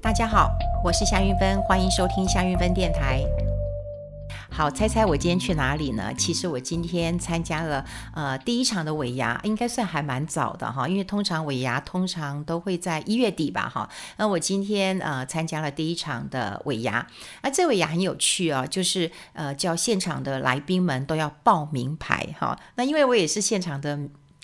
大家好，我是夏云芬，欢迎收听夏云芬电台。好，猜猜我今天去哪里呢？其实我今天参加了呃第一场的尾牙，应该算还蛮早的哈，因为通常尾牙通常都会在一月底吧哈。那我今天呃参加了第一场的尾牙，那这尾牙很有趣啊，就是呃叫现场的来宾们都要报名牌哈。那因为我也是现场的。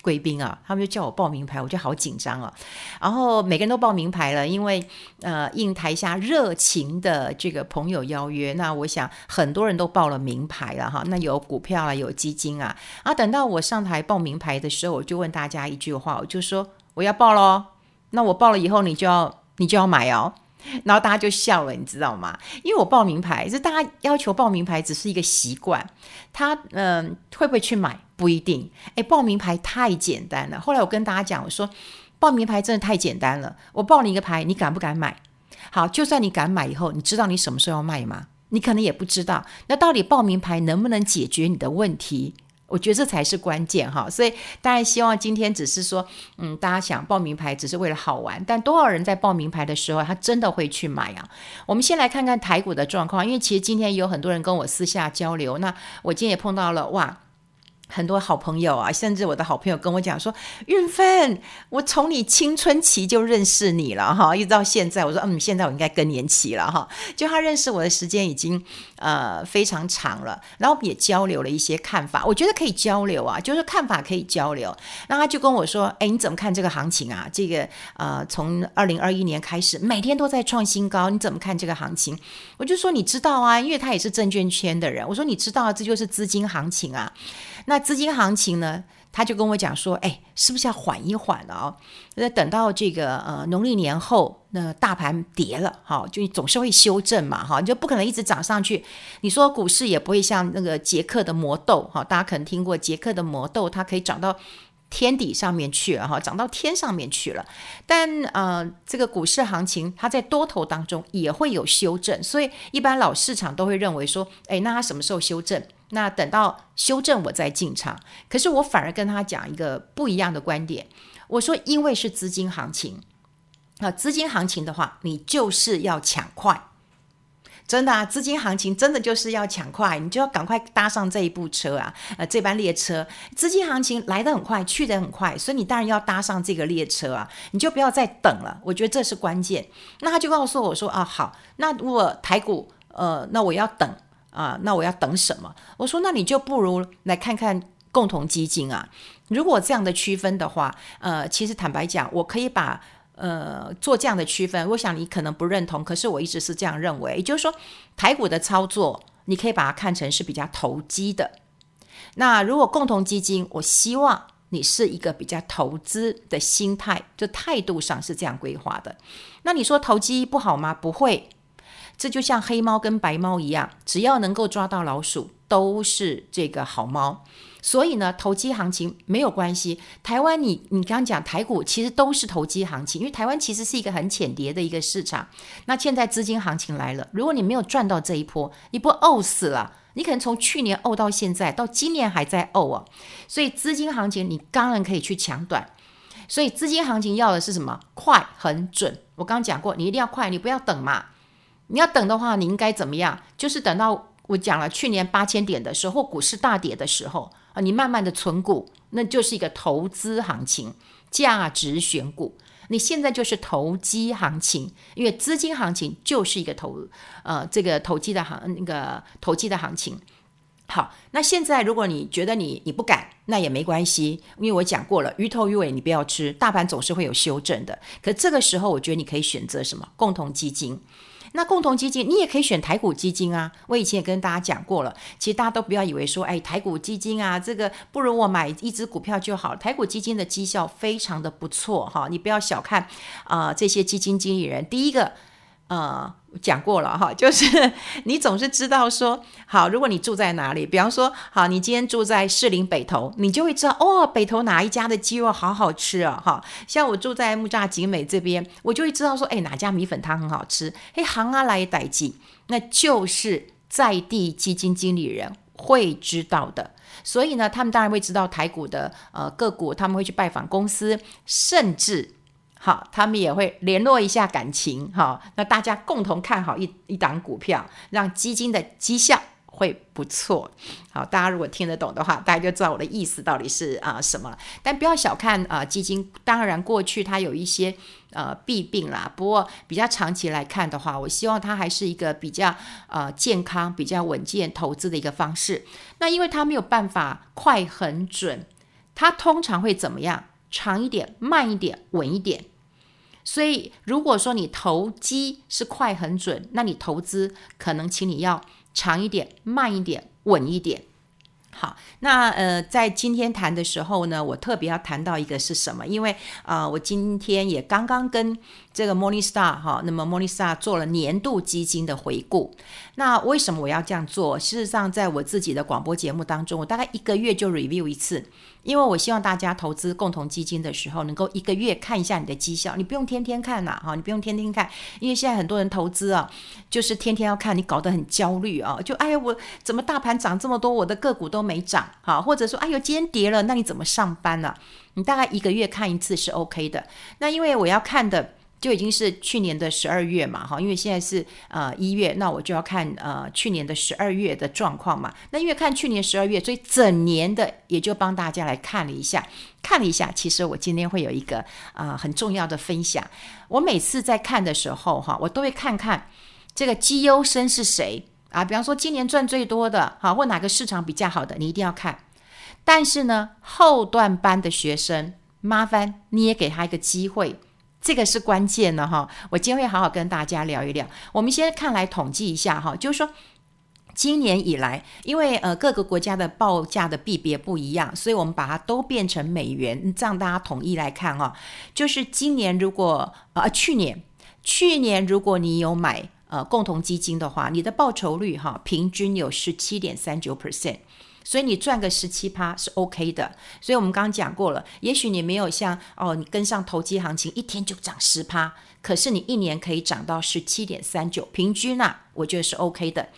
贵宾啊，他们就叫我报名牌，我就好紧张啊。然后每个人都报名牌了，因为呃应台下热情的这个朋友邀约，那我想很多人都报了名牌了哈。那有股票啊，有基金啊。啊，等到我上台报名牌的时候，我就问大家一句话，我就说我要报喽。那我报了以后，你就要你就要买哦。然后大家就笑了，你知道吗？因为我报名牌是大家要求报名牌，只是一个习惯。他嗯、会不会去买不一定。诶，报名牌太简单了。后来我跟大家讲，我说报名牌真的太简单了。我报你一个牌，你敢不敢买？好，就算你敢买以后，你知道你什么时候要卖吗？你可能也不知道。那到底报名牌能不能解决你的问题？我觉得这才是关键哈，所以当然希望今天只是说，嗯，大家想报名牌只是为了好玩，但多少人在报名牌的时候，他真的会去买啊？我们先来看看台股的状况，因为其实今天有很多人跟我私下交流，那我今天也碰到了哇。很多好朋友啊，甚至我的好朋友跟我讲说：“运芬，我从你青春期就认识你了哈，一直到现在。”我说：“嗯，现在我应该更年期了哈。”就他认识我的时间已经呃非常长了，然后也交流了一些看法，我觉得可以交流啊，就是看法可以交流。那他就跟我说：“哎，你怎么看这个行情啊？这个呃，从二零二一年开始，每天都在创新高，你怎么看这个行情？”我就说：“你知道啊，因为他也是证券圈的人。”我说：“你知道啊，这就是资金行情啊。”那资金行情呢？他就跟我讲说：“哎，是不是要缓一缓了哦？那等到这个呃农历年后，那大盘跌了，哈，就总是会修正嘛，哈，你就不可能一直涨上去。你说股市也不会像那个杰克的魔豆，哈，大家可能听过杰克的魔豆，它可以涨到天底上面去了，哈，涨到天上面去了。但呃，这个股市行情它在多头当中也会有修正，所以一般老市场都会认为说，哎，那它什么时候修正？”那等到修正我再进场，可是我反而跟他讲一个不一样的观点。我说，因为是资金行情，啊，资金行情的话，你就是要抢快，真的啊，资金行情真的就是要抢快，你就要赶快搭上这一部车啊，呃，这班列车。资金行情来得很快，去得很快，所以你当然要搭上这个列车啊，你就不要再等了。我觉得这是关键。那他就告诉我说啊，好，那如果台股，呃，那我要等。啊，那我要等什么？我说，那你就不如来看看共同基金啊。如果这样的区分的话，呃，其实坦白讲，我可以把呃做这样的区分。我想你可能不认同，可是我一直是这样认为。也就是说，台股的操作，你可以把它看成是比较投机的。那如果共同基金，我希望你是一个比较投资的心态，就态度上是这样规划的。那你说投机不好吗？不会。这就像黑猫跟白猫一样，只要能够抓到老鼠，都是这个好猫。所以呢，投机行情没有关系。台湾你，你刚刚讲台股，其实都是投机行情，因为台湾其实是一个很浅碟的一个市场。那现在资金行情来了，如果你没有赚到这一波，你不呕死了？你可能从去年呕到现在，到今年还在呕啊。所以资金行情，你当然可以去抢短。所以资金行情要的是什么？快、很准。我刚刚讲过，你一定要快，你不要等嘛。你要等的话，你应该怎么样？就是等到我讲了去年八千点的时候，股市大跌的时候啊，你慢慢的存股，那就是一个投资行情，价值选股。你现在就是投机行情，因为资金行情就是一个投呃这个投机的行那个投机的行情。好，那现在如果你觉得你你不敢，那也没关系，因为我讲过了，鱼头鱼尾你不要吃，大盘总是会有修正的。可这个时候，我觉得你可以选择什么？共同基金。那共同基金，你也可以选台股基金啊。我以前也跟大家讲过了，其实大家都不要以为说，哎，台股基金啊，这个不如我买一只股票就好了。台股基金的绩效非常的不错哈，你不要小看啊、这些基金经理人。第一个。呃，讲过了哈，就是你总是知道说，好，如果你住在哪里，比方说，好，你今天住在士林北投，你就会知道哦，北投哪一家的鸡肉好好吃啊，哈，像我住在木栅景美这边，我就会知道说，哎，哪家米粉汤很好吃，嘿，行啊来代记，那就是在地基金经理人会知道的，所以呢，他们当然会知道台股的呃个股，他们会去拜访公司，甚至。好，他们也会联络一下感情，哈，那大家共同看好一一档股票，让基金的绩效。会不错，好，大家如果听得懂的话，大家就知道我的意思到底是啊、什么。但不要小看啊、基金，当然过去它有一些呃弊病啦，不过比较长期来看的话，我希望它还是一个比较呃健康、比较稳健投资的一个方式。那因为它没有办法快很准，它通常会怎么样？长一点、慢一点、稳一点。所以如果说你投机是快很准，那你投资可能请你要。长一点，慢一点，稳一点。好，那呃，在今天谈的时候呢，我特别要谈到一个是什么？因为啊、我今天也刚刚跟这个 Morningstar 哈，那么 Morningstar 做了年度基金的回顾。那为什么我要这样做？事实上，在我自己的广播节目当中，我大概一个月就 review 一次。因为我希望大家投资共同基金的时候，能够一个月看一下你的绩效，你不用天天看呐，哈，你不用天天看，因为现在很多人投资啊，就是天天要看，你搞得很焦虑啊，就哎呀，我怎么大盘涨这么多，我的个股都没涨，哈，或者说哎呦，今天跌了，那你怎么上班呢？你大概一个月看一次是 OK 的。那因为我要看的。就已经是去年的十二月嘛，哈，因为现在是呃一月，那我就要看呃去年的十二月的状况嘛。那因为看去年十二月，所以整年的也就帮大家来看了一下，看了一下。其实我今天会有一个啊、很重要的分享。我每次在看的时候，哈，我都会看看这个绩优生是谁啊。比方说今年赚最多的，哈，或哪个市场比较好的，你一定要看。但是呢，后段班的学生，麻烦你也给他一个机会。这个是关键的哈，我今天会好好跟大家聊一聊。我们先看来统计一下哈，就是说今年以来，因为呃各个国家的报价的币别不一样，所以我们把它都变成美元，这样大家统一来看哈。就是今年如果呃去年去年如果你有买呃共同基金的话，你的报酬率哈平均有十七点三九 percent。所以你赚个十七趴是 OK 的，所以我们刚刚讲过了，也许你没有像哦，你跟上投机行情一天就涨十趴，可是你一年可以涨到十七点三九，平均呐，我觉得是 OK 的。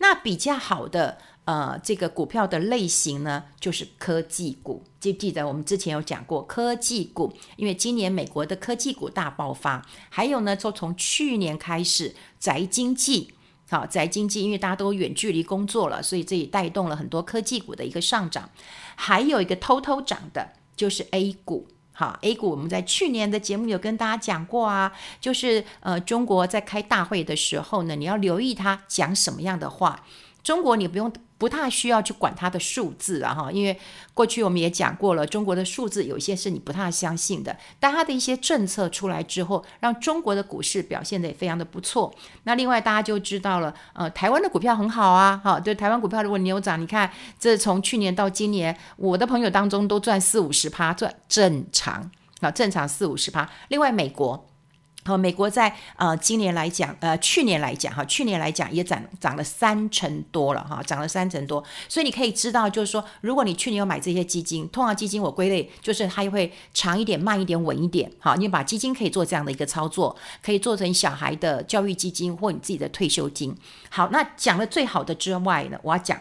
那比较好的呃，这个股票的类型呢，就是科技股。记不记得我们之前有讲过科技股，因为今年美国的科技股大爆发，还有呢，就从去年开始宅经济。好，宅经济，因为大家都远距离工作了，所以这也带动了很多科技股的一个上涨。还有一个偷偷涨的，就是 A 股。好，A 股我们在去年的节目有跟大家讲过啊，就是呃，中国在开大会的时候呢，你要留意他讲什么样的话。中国你不用。不太需要去管它的数字了哈，因为过去我们也讲过了，中国的数字有些是你不太相信的。但它的一些政策出来之后，让中国的股市表现得也非常的不错。那另外大家就知道了，呃，台湾的股票很好啊，哈，对，台湾股票如果你有涨，你看这从去年到今年，我的朋友当中都赚四五十趴，赚正常啊，正常四五十趴。另外美国。和美国在呃今年来讲，呃去年来讲哈，去年来讲也涨涨了三成多了哈，涨了三成多。所以你可以知道，就是说，如果你去年有买这些基金，通常基金我归类就是它又会长一点、慢一点、稳一点。好，你把基金可以做这样的一个操作，可以做成小孩的教育基金或你自己的退休金。好，那讲了最好的之外呢，我要讲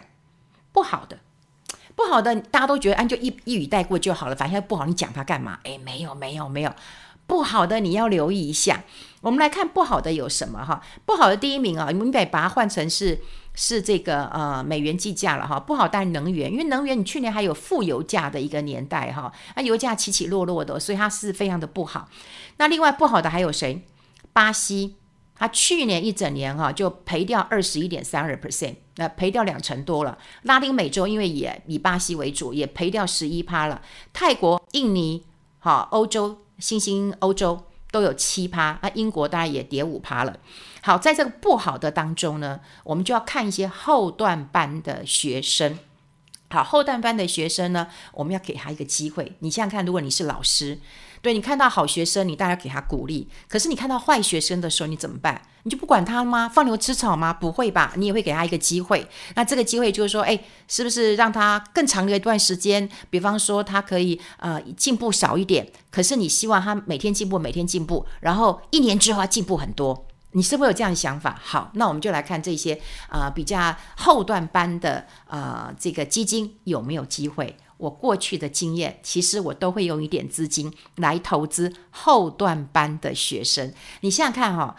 不好的，不好的大家都觉得按就一一语带过就好了，反正不好你讲它干嘛？诶，没有没有没有。不好的你要留意一下，我们来看不好的有什么哈？不好的第一名啊，我们得把它换成是是这个呃美元计价了哈。不好，但能源，因为能源你去年还有负油价的一个年代哈，那油价起起落落的，所以它是非常的不好。那另外不好的还有谁？巴西，它去年一整年哈就赔掉二十一点三二 percent，那赔掉两成多了。拉丁美洲因为也以巴西为主，也赔掉十一趴了。泰国、印尼，哈，欧洲。新兴欧洲都有七趴，那英国当然也跌五趴了。好，在这个不好的当中呢，我们就要看一些后段班的学生。好，后段班的学生呢，我们要给他一个机会。你想想看，如果你是老师。对，你看到好学生，你当然给他鼓励。可是你看到坏学生的时候，你怎么办？你就不管他吗？放牛吃草吗？不会吧？你也会给他一个机会。那这个机会就是说，哎，是不是让他更长的一段时间？比方说，他可以呃进步少一点，可是你希望他每天进步，每天进步，然后一年之后他进步很多。你是不是有这样的想法？好，那我们就来看这些呃比较后段班的呃这个基金有没有机会。我过去的经验，其实我都会用一点资金来投资后段班的学生。你想想看哈、哦，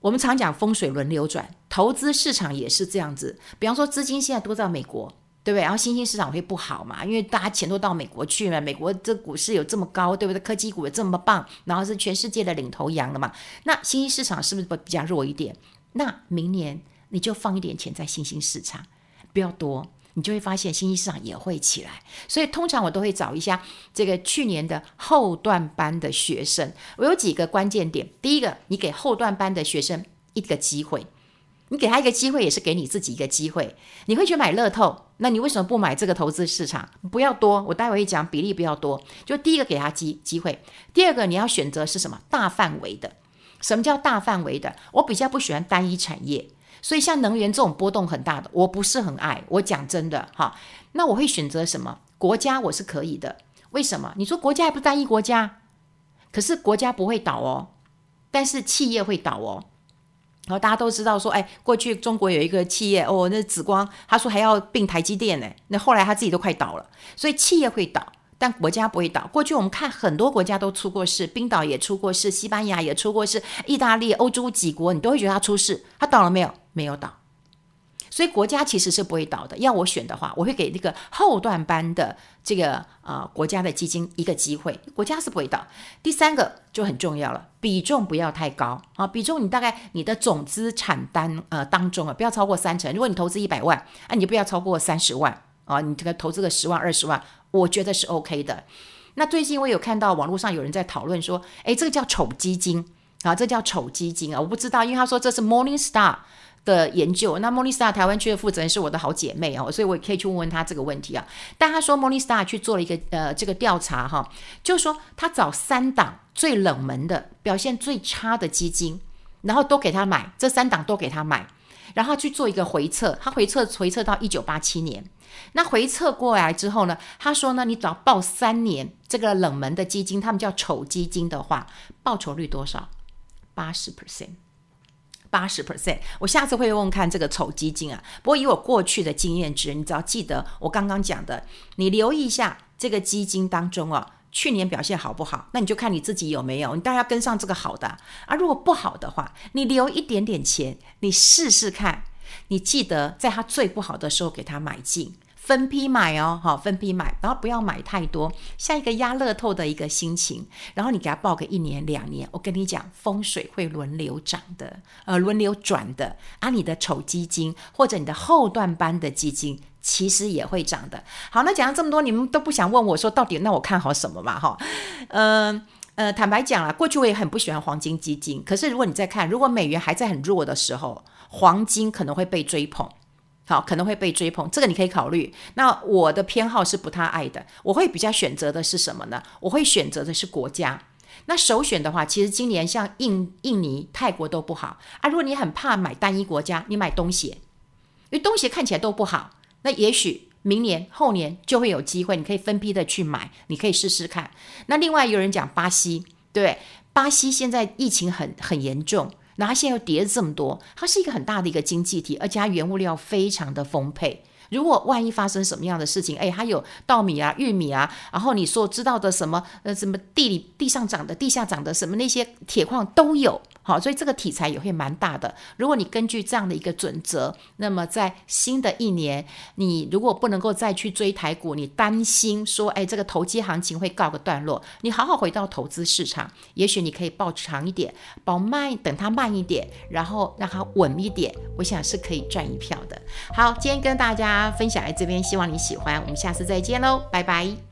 我们常讲风水轮流转，投资市场也是这样子。比方说，资金现在都在美国，对不对？然后新兴市场会不好嘛？因为大家钱都到美国去了，美国这股市有这么高，对不对？科技股有这么棒，然后是全世界的领头羊了嘛？那新兴市场是不是比较弱一点？那明年你就放一点钱在新兴市场，不要多。你就会发现新兴市场也会起来，所以通常我都会找一下这个去年的后段班的学生。我有几个关键点：第一个，你给后段班的学生一个机会，你给他一个机会，也是给你自己一个机会。你会去买乐透，那你为什么不买这个投资市场？不要多，我待会会讲比例不要多。就第一个给他机机会，第二个你要选择是什么？大范围的。什么叫大范围的？我比较不喜欢单一产业。所以像能源这种波动很大的，我不是很爱。我讲真的哈，那我会选择什么国家？我是可以的。为什么？你说国家还不单一国家，可是国家不会倒哦，但是企业会倒哦。然后大家都知道说，哎，过去中国有一个企业哦，那紫光，他说还要并台积电呢，那后来他自己都快倒了。所以企业会倒。但国家不会倒。过去我们看很多国家都出过事，冰岛也出过事，西班牙也出过事，意大利、欧洲几国，你都会觉得它出事，它倒了没有？没有倒。所以国家其实是不会倒的。要我选的话，我会给那个后段班的这个啊、国家的基金一个机会，国家是不会倒。第三个就很重要了，比重不要太高啊，比重你大概你的总资产单呃当中啊，不要超过三成。如果你投资一百万，啊，你就不要超过三十万啊，你这个投资个十万二十万。我觉得是 OK 的。那最近我有看到网络上有人在讨论说，诶，这个叫丑基金啊，这叫丑基金啊，我不知道，因为他说这是 Morningstar 的研究。那 Monista 台湾区的负责人是我的好姐妹哦，所以我也可以去问问他这个问题啊。但他说 Monista 去做了一个呃这个调查哈，就是说他找三档最冷门的、表现最差的基金，然后都给他买，这三档都给他买，然后去做一个回测，他回测回测到一九八七年。那回测过来之后呢，他说呢，你只要报三年这个冷门的基金，他们叫丑基金的话，报酬率多少？八十 percent，八十 percent。我下次会问看这个丑基金啊。不过以我过去的经验值，你只要记得我刚刚讲的，你留意一下这个基金当中啊，去年表现好不好？那你就看你自己有没有，你当然要跟上这个好的。啊如果不好的话，你留一点点钱，你试试看。你记得在它最不好的时候给它买进，分批买哦，好，分批买，然后不要买太多，像一个压乐透的一个心情，然后你给它报个一年两年，我跟你讲，风水会轮流涨的，呃，轮流转的，啊，你的丑基金或者你的后段班的基金其实也会涨的。好，那讲了这么多，你们都不想问我说到底那我看好什么嘛？哈，嗯。呃，坦白讲啦，过去我也很不喜欢黄金基金。可是如果你再看，如果美元还在很弱的时候，黄金可能会被追捧，好，可能会被追捧，这个你可以考虑。那我的偏好是不太爱的，我会比较选择的是什么呢？我会选择的是国家。那首选的话，其实今年像印印尼、泰国都不好啊。如果你很怕买单一国家，你买东协，因为东协看起来都不好，那也许。明年后年就会有机会，你可以分批的去买，你可以试试看。那另外有人讲巴西，对，巴西现在疫情很很严重，然后它现在又跌了这么多，它是一个很大的一个经济体，而且它原物料非常的丰沛。如果万一发生什么样的事情，哎，还有稻米啊、玉米啊，然后你所知道的什么呃什么地里地上长的、地下长的什么那些铁矿都有。好，所以这个题材也会蛮大的。如果你根据这样的一个准则，那么在新的一年，你如果不能够再去追台股，你担心说，哎，这个投机行情会告个段落，你好好回到投资市场，也许你可以抱长一点，抱慢，等它慢一点，然后让它稳一点，我想是可以赚一票的。好，今天跟大家分享在这边，希望你喜欢，我们下次再见喽，拜拜。